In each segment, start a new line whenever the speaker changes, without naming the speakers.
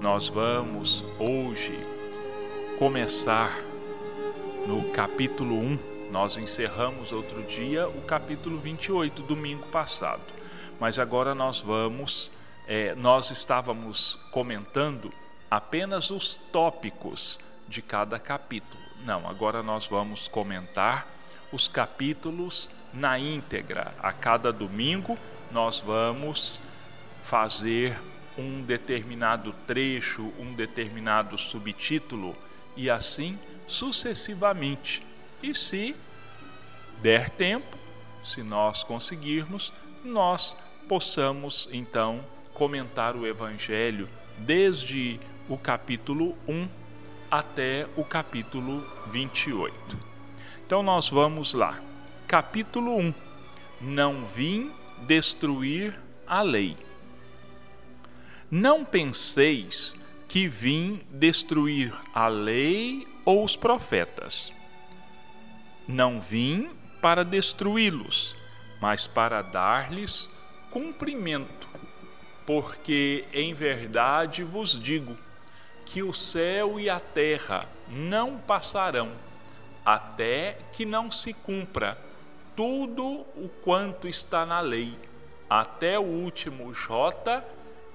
Nós vamos hoje começar no capítulo 1. Nós encerramos outro dia o capítulo 28, domingo passado. Mas agora nós vamos, é, nós estávamos comentando apenas os tópicos de cada capítulo. Não, agora nós vamos comentar os capítulos na íntegra. A cada domingo nós vamos fazer um determinado trecho, um determinado subtítulo e assim sucessivamente. E se der tempo, se nós conseguirmos, nós possamos então comentar o Evangelho desde o capítulo 1 até o capítulo 28. Então nós vamos lá. Capítulo 1. Não vim destruir a lei. Não penseis que vim destruir a lei ou os profetas. Não vim para destruí-los, mas para dar-lhes cumprimento. Porque em verdade vos digo que o céu e a terra não passarão até que não se cumpra tudo o quanto está na lei, até o último J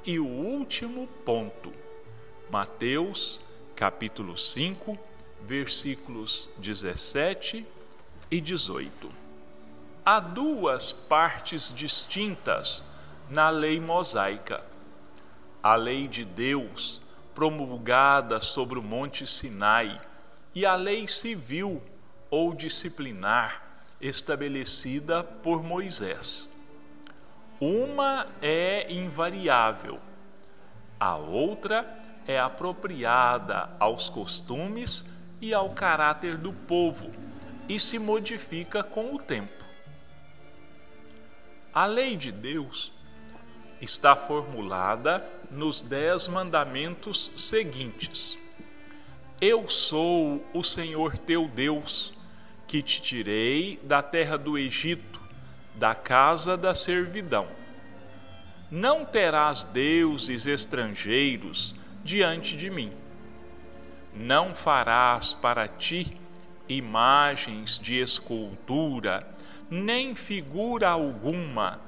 e o último ponto. Mateus, capítulo 5, versículos 17 e 18. Há duas partes distintas na lei mosaica. A lei de Deus, promulgada sobre o Monte Sinai, e a lei civil ou disciplinar, estabelecida por Moisés. Uma é invariável, a outra é apropriada aos costumes e ao caráter do povo e se modifica com o tempo. A lei de Deus está formulada nos dez mandamentos seguintes: Eu sou o Senhor teu Deus, que te tirei da terra do Egito da casa da servidão. Não terás deuses estrangeiros diante de mim. Não farás para ti imagens de escultura, nem figura alguma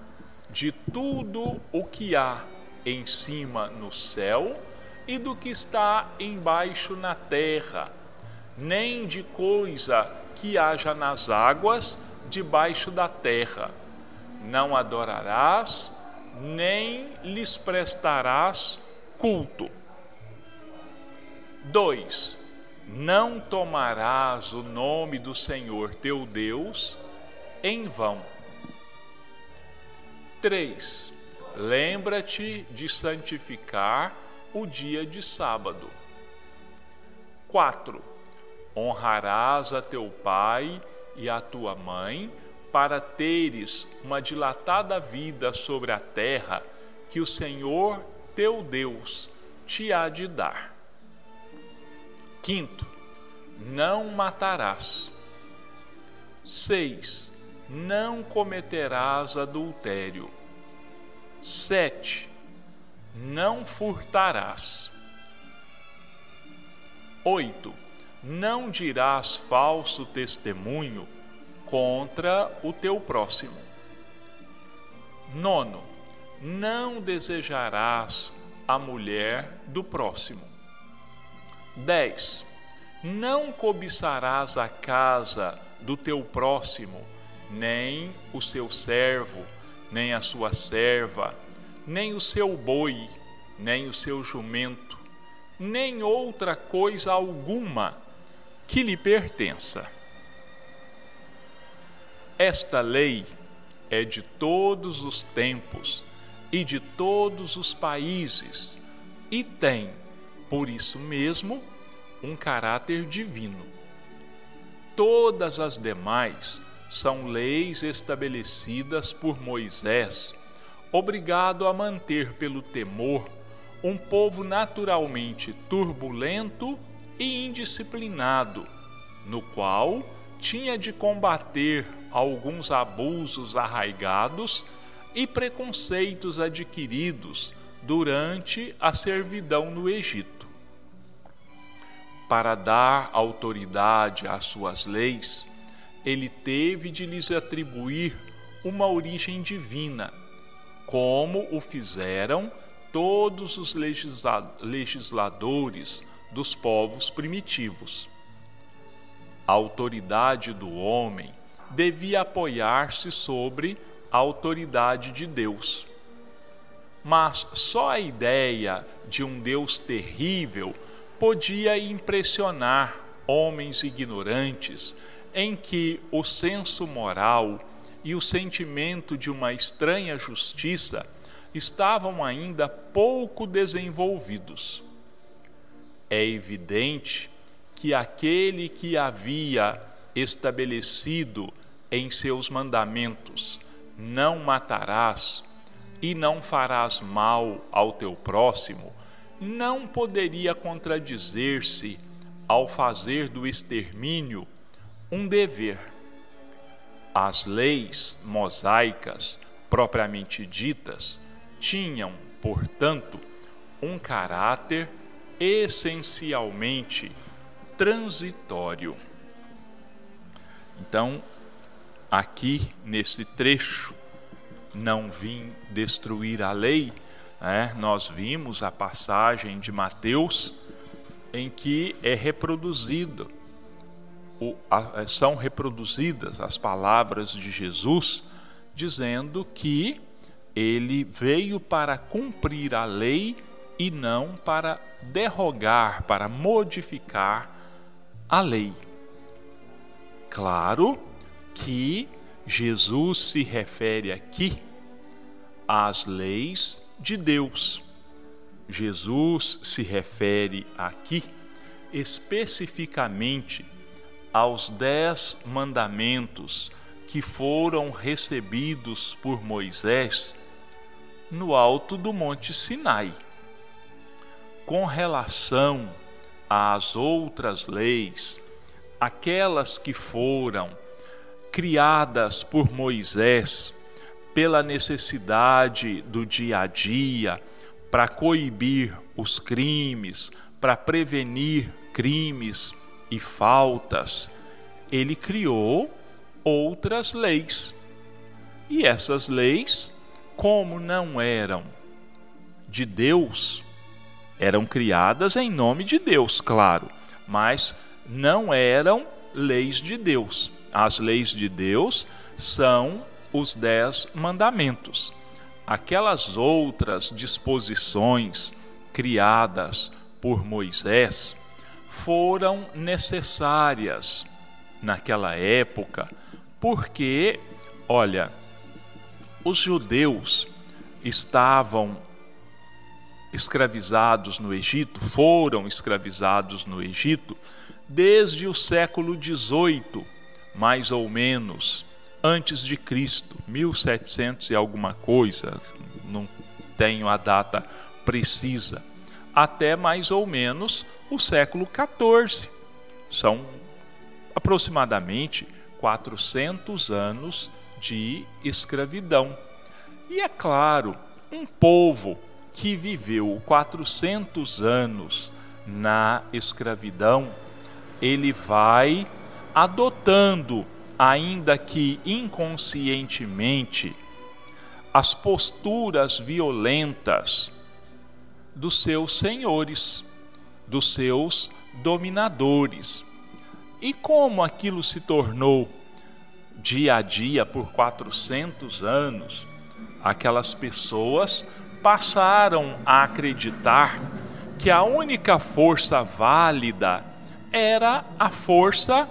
de tudo o que há em cima no céu e do que está embaixo na terra, nem de coisa que haja nas águas debaixo da terra. Não adorarás, nem lhes prestarás culto. 2. Não tomarás o nome do Senhor teu Deus em vão. 3. Lembra-te de santificar o dia de sábado. 4. Honrarás a teu pai e a tua mãe, para teres uma dilatada vida sobre a terra que o Senhor teu Deus te há de dar. Quinto, não matarás. Seis, não cometerás adultério. Sete, não furtarás. Oito, não dirás falso testemunho contra o teu próximo. Nono, não desejarás a mulher do próximo. 10. Não cobiçarás a casa do teu próximo, nem o seu servo, nem a sua serva, nem o seu boi, nem o seu jumento, nem outra coisa alguma que lhe pertença. Esta lei é de todos os tempos e de todos os países e tem, por isso mesmo, um caráter divino. Todas as demais são leis estabelecidas por Moisés, obrigado a manter pelo temor um povo naturalmente turbulento e indisciplinado, no qual tinha de combater alguns abusos arraigados e preconceitos adquiridos durante a servidão no Egito. Para dar autoridade às suas leis, ele teve de lhes atribuir uma origem divina, como o fizeram todos os legisladores dos povos primitivos. A autoridade do homem devia apoiar-se sobre a autoridade de Deus. Mas só a ideia de um Deus terrível podia impressionar homens ignorantes em que o senso moral e o sentimento de uma estranha justiça estavam ainda pouco desenvolvidos. É evidente que aquele que havia estabelecido em seus mandamentos: não matarás e não farás mal ao teu próximo, não poderia contradizer-se ao fazer do extermínio um dever. As leis mosaicas, propriamente ditas, tinham, portanto, um caráter essencialmente transitório. Então, aqui nesse trecho, não vim destruir a lei, né? nós vimos a passagem de Mateus em que é reproduzido, o, a, são reproduzidas as palavras de Jesus dizendo que ele veio para cumprir a lei e não para derrogar, para modificar a lei. Claro que Jesus se refere aqui às leis de Deus. Jesus se refere aqui especificamente aos dez mandamentos que foram recebidos por Moisés no alto do Monte Sinai. Com relação às outras leis, aquelas que foram criadas por Moisés pela necessidade do dia a dia, para coibir os crimes, para prevenir crimes e faltas, ele criou outras leis. E essas leis como não eram de Deus, eram criadas em nome de Deus, claro, mas não eram leis de Deus. As leis de Deus são os dez mandamentos. Aquelas outras disposições criadas por Moisés foram necessárias naquela época, porque, olha, os judeus estavam escravizados no Egito, foram escravizados no Egito desde o século XVIII, mais ou menos, antes de Cristo, 1700 e alguma coisa, não tenho a data precisa, até mais ou menos o século XIV. São aproximadamente 400 anos de escravidão. E é claro, um povo que viveu 400 anos na escravidão, ele vai adotando, ainda que inconscientemente, as posturas violentas dos seus senhores, dos seus dominadores. E como aquilo se tornou dia a dia por 400 anos, aquelas pessoas passaram a acreditar que a única força válida era a força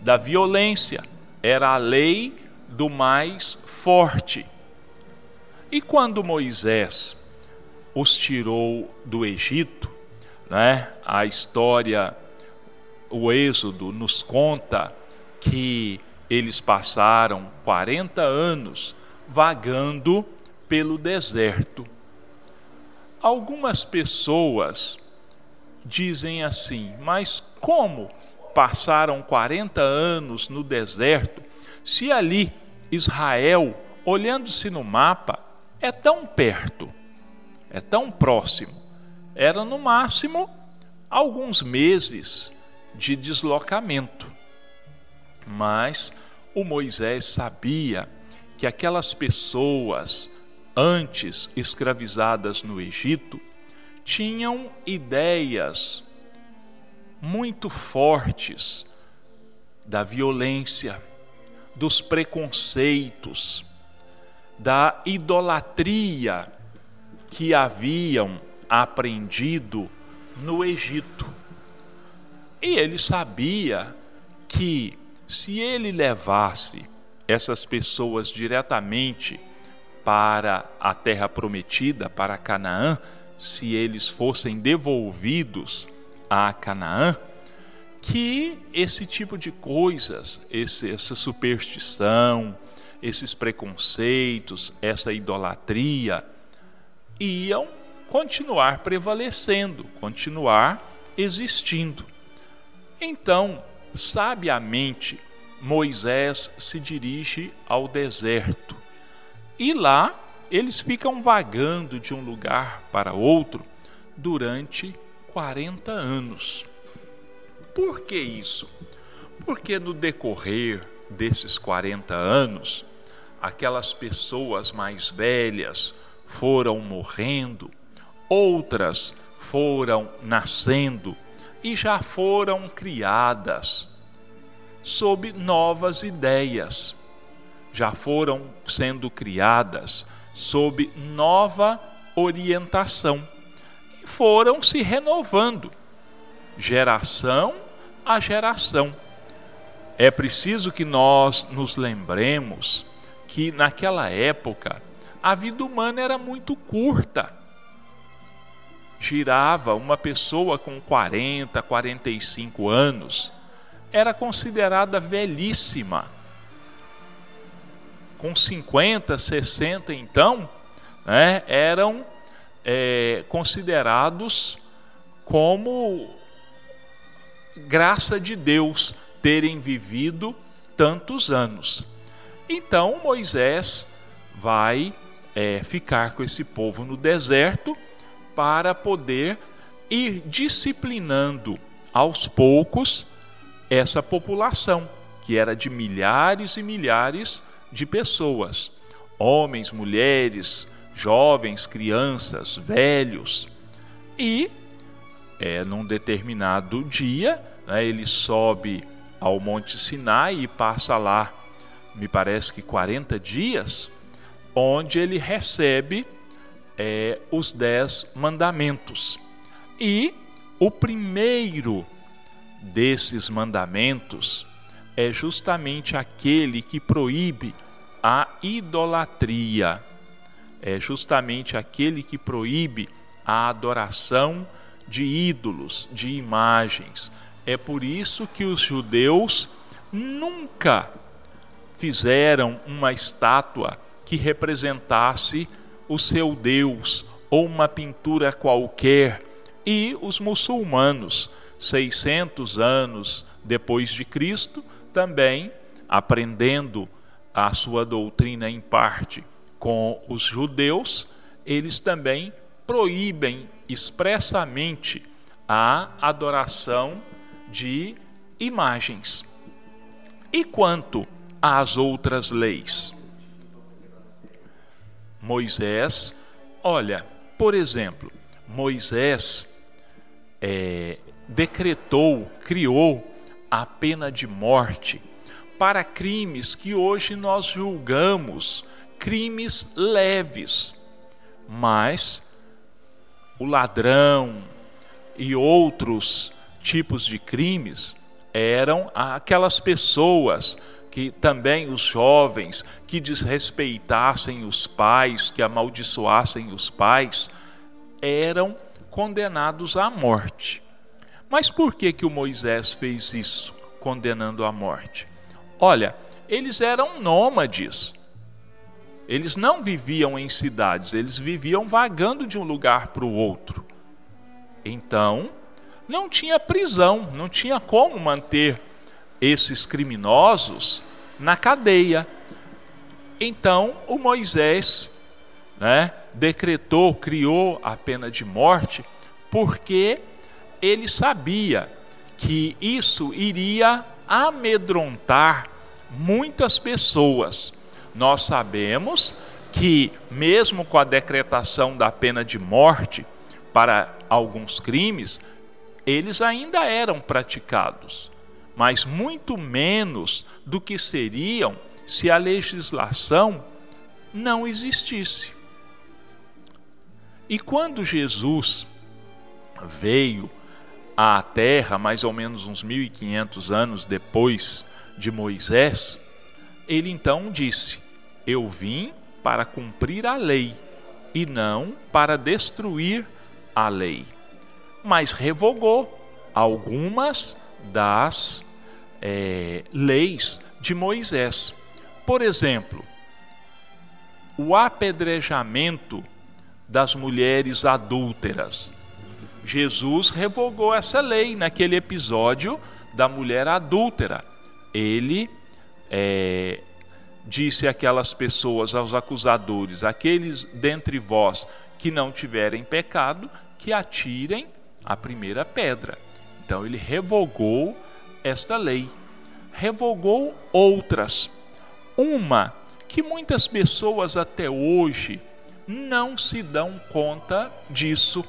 da violência, era a lei do mais forte. E quando Moisés os tirou do Egito, né? A história, o Êxodo nos conta que eles passaram 40 anos vagando pelo deserto. Algumas pessoas dizem assim: mas como passaram 40 anos no deserto se ali Israel, olhando-se no mapa, é tão perto? é tão próximo. Era no máximo alguns meses de deslocamento. Mas o Moisés sabia que aquelas pessoas antes escravizadas no Egito tinham ideias muito fortes da violência, dos preconceitos, da idolatria que haviam aprendido no Egito. E ele sabia que se ele levasse essas pessoas diretamente para a terra prometida, para Canaã, se eles fossem devolvidos a Canaã, que esse tipo de coisas, esse, essa superstição, esses preconceitos, essa idolatria, iam continuar prevalecendo, continuar existindo. Então, sabiamente, Moisés se dirige ao deserto. E lá eles ficam vagando de um lugar para outro durante 40 anos. Por que isso? Porque no decorrer desses 40 anos, aquelas pessoas mais velhas foram morrendo, outras foram nascendo e já foram criadas sob novas ideias, já foram sendo criadas sob nova orientação e foram se renovando, geração a geração. É preciso que nós nos lembremos que naquela época a vida humana era muito curta. Girava uma pessoa com 40, 45 anos, era considerada velhíssima. Com 50, 60, então, né, eram é, considerados como graça de Deus terem vivido tantos anos. Então Moisés vai é, ficar com esse povo no deserto para poder ir disciplinando aos poucos essa população, que era de milhares e milhares de pessoas, homens, mulheres, jovens, crianças, velhos. E é, num determinado dia, né, ele sobe ao Monte Sinai e passa lá, me parece que 40 dias, onde ele recebe é, os dez mandamentos. E o primeiro desses mandamentos é justamente aquele que proíbe a idolatria. É justamente aquele que proíbe a adoração de ídolos, de imagens. É por isso que os judeus nunca fizeram uma estátua que representasse o seu Deus ou uma pintura qualquer. E os muçulmanos 600 anos depois de Cristo, também aprendendo a sua doutrina em parte com os judeus, eles também proíbem expressamente a adoração de imagens. E quanto às outras leis? Moisés, olha, por exemplo, Moisés é, decretou, criou a pena de morte para crimes que hoje nós julgamos crimes leves, mas o ladrão e outros tipos de crimes eram aquelas pessoas que também os jovens que desrespeitassem os pais, que amaldiçoassem os pais, eram condenados à morte. Mas por que que o Moisés fez isso, condenando à morte? Olha, eles eram nômades. Eles não viviam em cidades, eles viviam vagando de um lugar para o outro. Então, não tinha prisão, não tinha como manter esses criminosos na cadeia. Então, o Moisés né, decretou, criou a pena de morte, porque ele sabia que isso iria amedrontar muitas pessoas. Nós sabemos que, mesmo com a decretação da pena de morte para alguns crimes, eles ainda eram praticados, mas muito menos do que seriam se a legislação não existisse. E quando Jesus veio à terra, mais ou menos uns 1500 anos depois de Moisés, ele então disse: Eu vim para cumprir a lei e não para destruir a lei. Mas revogou algumas das é, leis de Moisés. Por exemplo, o apedrejamento das mulheres adúlteras. Jesus revogou essa lei naquele episódio da mulher adúltera. Ele é, disse aquelas pessoas, aos acusadores: aqueles dentre vós que não tiverem pecado, que atirem a primeira pedra. Então ele revogou esta lei. Revogou outras. Uma que muitas pessoas até hoje não se dão conta disso.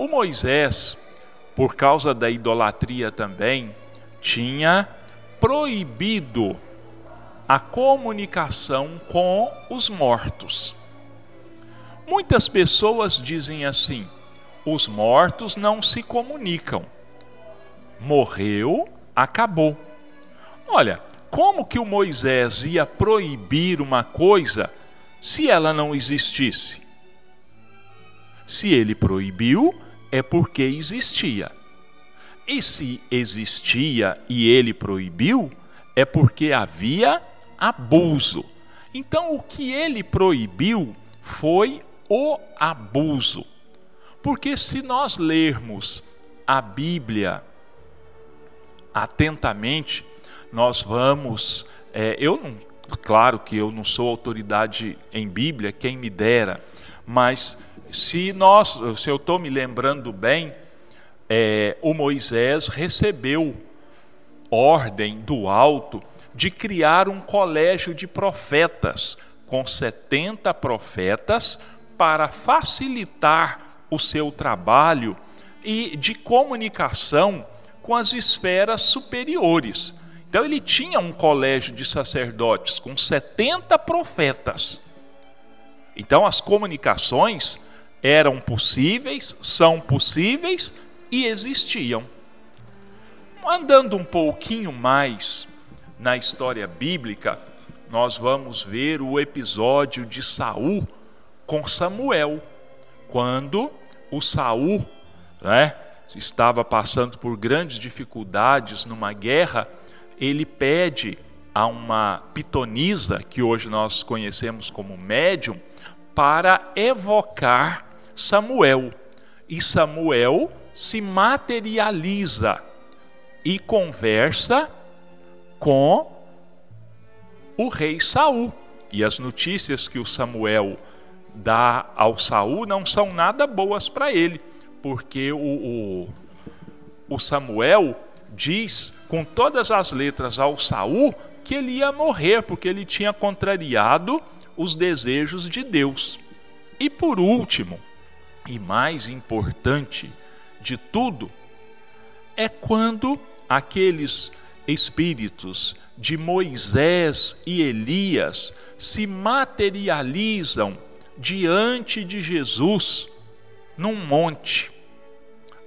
O Moisés, por causa da idolatria também, tinha proibido a comunicação com os mortos. Muitas pessoas dizem assim: os mortos não se comunicam. Morreu, acabou. Olha, como que o Moisés ia proibir uma coisa se ela não existisse? Se ele proibiu, é porque existia. E se existia e ele proibiu, é porque havia abuso. Então, o que ele proibiu foi o abuso. Porque se nós lermos a Bíblia atentamente, nós vamos. É, eu não, claro que eu não sou autoridade em Bíblia, quem me dera, mas se nós, se eu estou me lembrando bem, é, o Moisés recebeu ordem do alto de criar um colégio de profetas, com 70 profetas, para facilitar o seu trabalho e de comunicação com as esferas superiores. Então ele tinha um colégio de sacerdotes com 70 profetas. Então as comunicações eram possíveis, são possíveis e existiam. Andando um pouquinho mais na história bíblica, nós vamos ver o episódio de Saul com Samuel, quando o Saul, né, estava passando por grandes dificuldades numa guerra, ele pede a uma pitonisa, que hoje nós conhecemos como médium, para evocar Samuel. E Samuel se materializa e conversa com o rei Saul. E as notícias que o Samuel dá ao Saul não são nada boas para ele, porque o, o, o Samuel diz com todas as letras ao Saul que ele ia morrer, porque ele tinha contrariado os desejos de Deus. E por último, e mais importante de tudo, é quando aqueles espíritos de Moisés e Elias se materializam diante de Jesus num monte.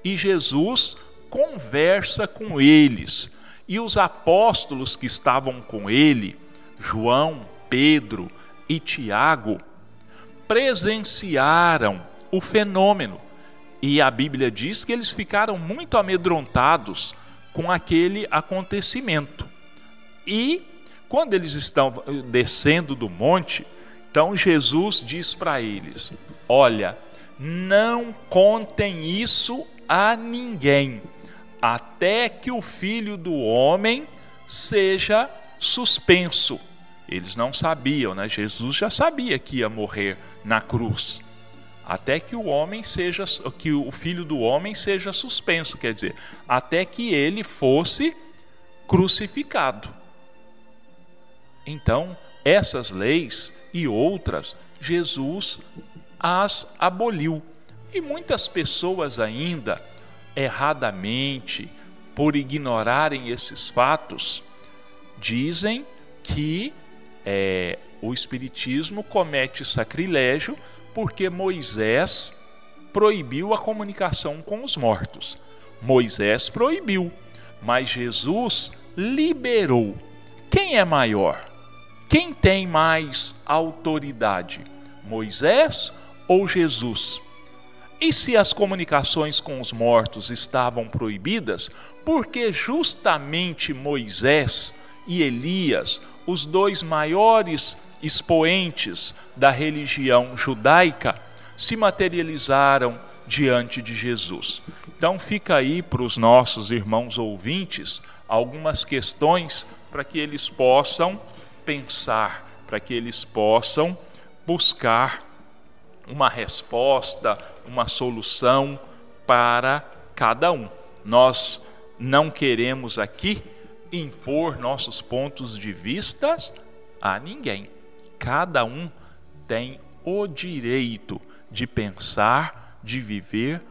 E Jesus conversa com eles. E os apóstolos que estavam com ele, João, Pedro e Tiago, presenciaram o fenômeno. E a Bíblia diz que eles ficaram muito amedrontados com aquele acontecimento. E quando eles estão descendo do monte, então Jesus diz para eles: Olha, não contem isso a ninguém, até que o filho do homem seja suspenso. Eles não sabiam, né? Jesus já sabia que ia morrer na cruz. Até que o homem seja que o filho do homem seja suspenso, quer dizer, até que ele fosse crucificado. Então, essas leis e outras, Jesus as aboliu. E muitas pessoas ainda, erradamente, por ignorarem esses fatos, dizem que é, o Espiritismo comete sacrilégio porque Moisés proibiu a comunicação com os mortos. Moisés proibiu, mas Jesus liberou. Quem é maior? Quem tem mais autoridade? Moisés ou Jesus? E se as comunicações com os mortos estavam proibidas, porque justamente Moisés e Elias, os dois maiores expoentes da religião judaica, se materializaram diante de Jesus. Então fica aí para os nossos irmãos ouvintes algumas questões para que eles possam pensar, para que eles possam buscar uma resposta, uma solução para cada um. Nós não queremos aqui impor nossos pontos de vista a ninguém. Cada um tem o direito de pensar, de viver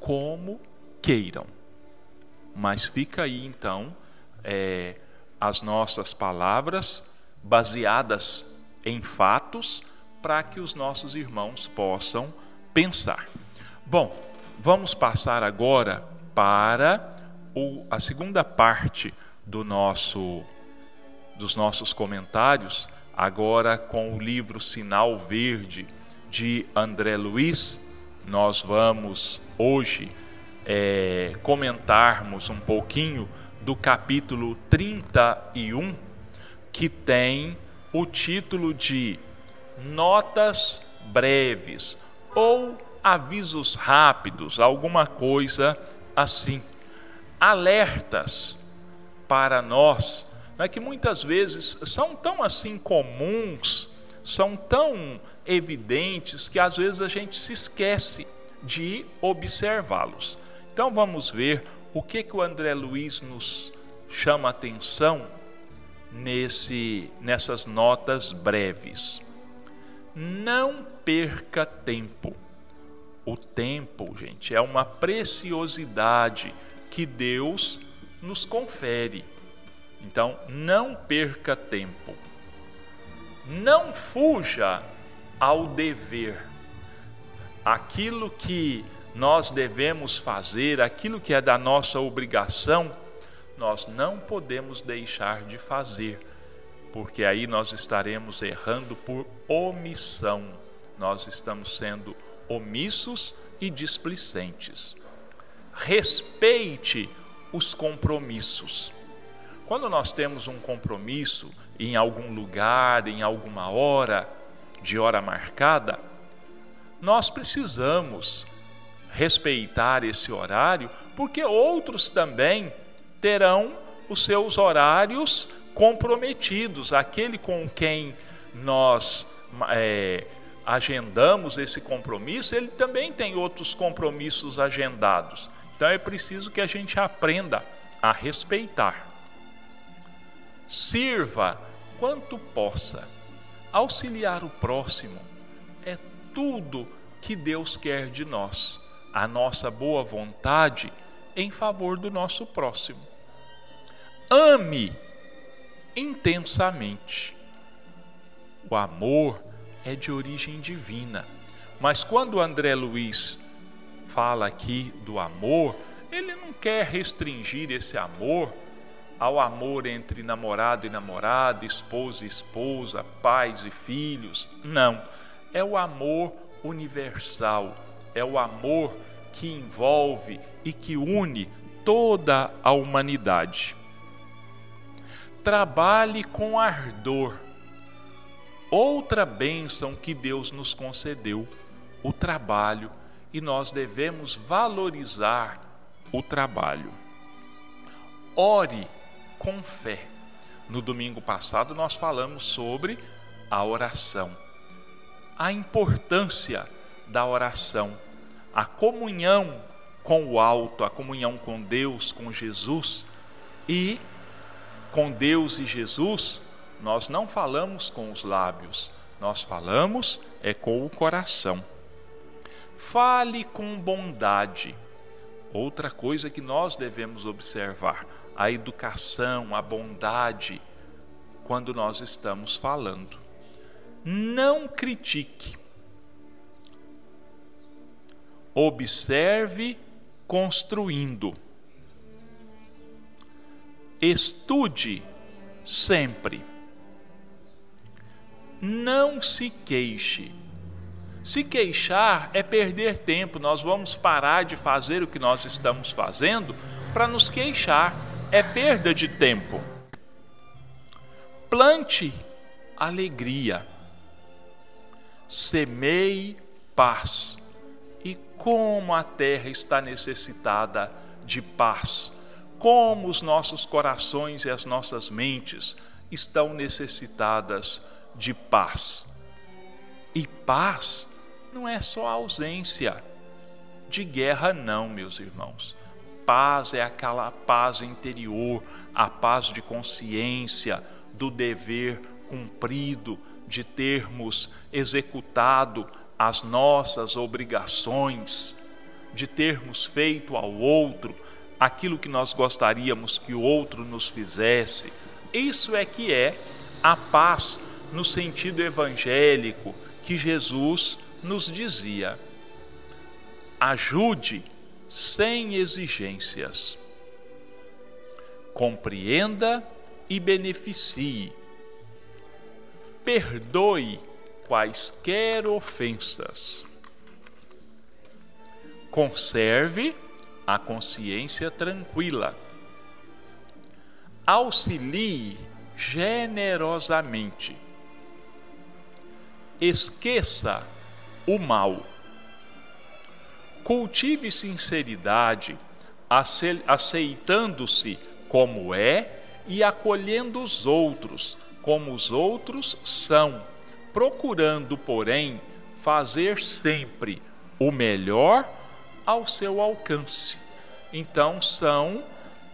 como queiram. Mas fica aí então é, as nossas palavras baseadas em fatos para que os nossos irmãos possam pensar. Bom, vamos passar agora para o, a segunda parte do nosso dos nossos comentários, agora com o livro Sinal Verde de André Luiz. Nós vamos hoje é, comentarmos um pouquinho do capítulo 31 que tem o título de Notas Breves ou Avisos Rápidos, alguma coisa assim. Alertas para nós, né, que muitas vezes são tão assim comuns, são tão evidentes que às vezes a gente se esquece de observá-los. Então vamos ver o que que o André Luiz nos chama atenção nesse, nessas notas breves. Não perca tempo. O tempo, gente, é uma preciosidade que Deus nos confere. Então, não perca tempo. Não fuja ao dever. Aquilo que nós devemos fazer, aquilo que é da nossa obrigação, nós não podemos deixar de fazer, porque aí nós estaremos errando por omissão. Nós estamos sendo omissos e displicentes. Respeite os compromissos. Quando nós temos um compromisso em algum lugar, em alguma hora, de hora marcada, nós precisamos respeitar esse horário, porque outros também terão os seus horários comprometidos. Aquele com quem nós é, agendamos esse compromisso, ele também tem outros compromissos agendados. Então é preciso que a gente aprenda a respeitar. Sirva quanto possa. Auxiliar o próximo é tudo que Deus quer de nós. A nossa boa vontade em favor do nosso próximo. Ame intensamente. O amor é de origem divina, mas quando André Luiz fala aqui do amor, ele não quer restringir esse amor ao amor entre namorado e namorada, esposa e esposa, pais e filhos. Não. É o amor universal, é o amor que envolve e que une toda a humanidade. Trabalhe com ardor. Outra bênção que Deus nos concedeu, o trabalho, e nós devemos valorizar o trabalho. Ore com fé. No domingo passado nós falamos sobre a oração, a importância da oração, a comunhão com o alto, a comunhão com Deus, com Jesus e com Deus e Jesus, nós não falamos com os lábios, nós falamos é com o coração. Fale com bondade. Outra coisa que nós devemos observar, a educação, a bondade, quando nós estamos falando. Não critique. Observe construindo. Estude sempre. Não se queixe. Se queixar é perder tempo, nós vamos parar de fazer o que nós estamos fazendo para nos queixar, é perda de tempo. Plante alegria, semeie paz. E como a terra está necessitada de paz, como os nossos corações e as nossas mentes estão necessitadas de paz. E paz não é só ausência de guerra, não, meus irmãos. Paz é aquela paz interior, a paz de consciência, do dever cumprido, de termos executado as nossas obrigações, de termos feito ao outro aquilo que nós gostaríamos que o outro nos fizesse. Isso é que é a paz no sentido evangélico que Jesus nos dizia. Ajude sem exigências. Compreenda e beneficie. Perdoe quaisquer ofensas. Conserve a consciência tranquila. Auxilie generosamente. Esqueça o mal. Cultive sinceridade, aceitando-se como é e acolhendo os outros como os outros são, procurando, porém, fazer sempre o melhor ao seu alcance. Então, são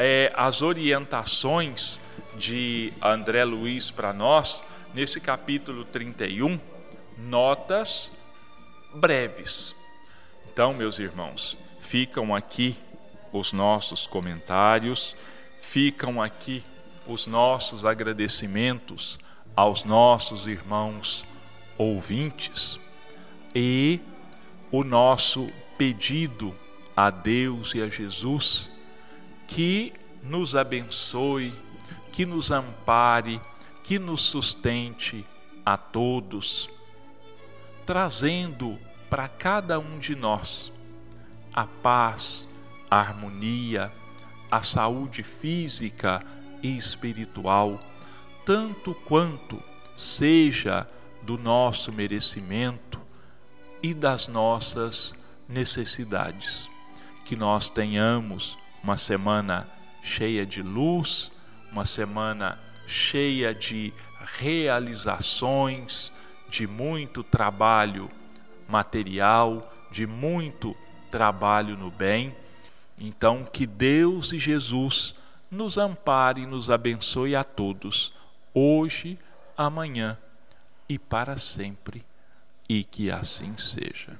é, as orientações de André Luiz para nós, nesse capítulo 31, notas breves. Então, meus irmãos, ficam aqui os nossos comentários, ficam aqui os nossos agradecimentos aos nossos irmãos ouvintes e o nosso pedido a Deus e a Jesus que nos abençoe, que nos ampare, que nos sustente a todos, trazendo para cada um de nós a paz, a harmonia, a saúde física e espiritual, tanto quanto seja do nosso merecimento e das nossas necessidades. Que nós tenhamos uma semana cheia de luz, uma semana cheia de realizações, de muito trabalho material, de muito trabalho no bem. Então, que Deus e Jesus nos ampare e nos abençoe a todos, hoje, amanhã e para sempre, e que assim seja.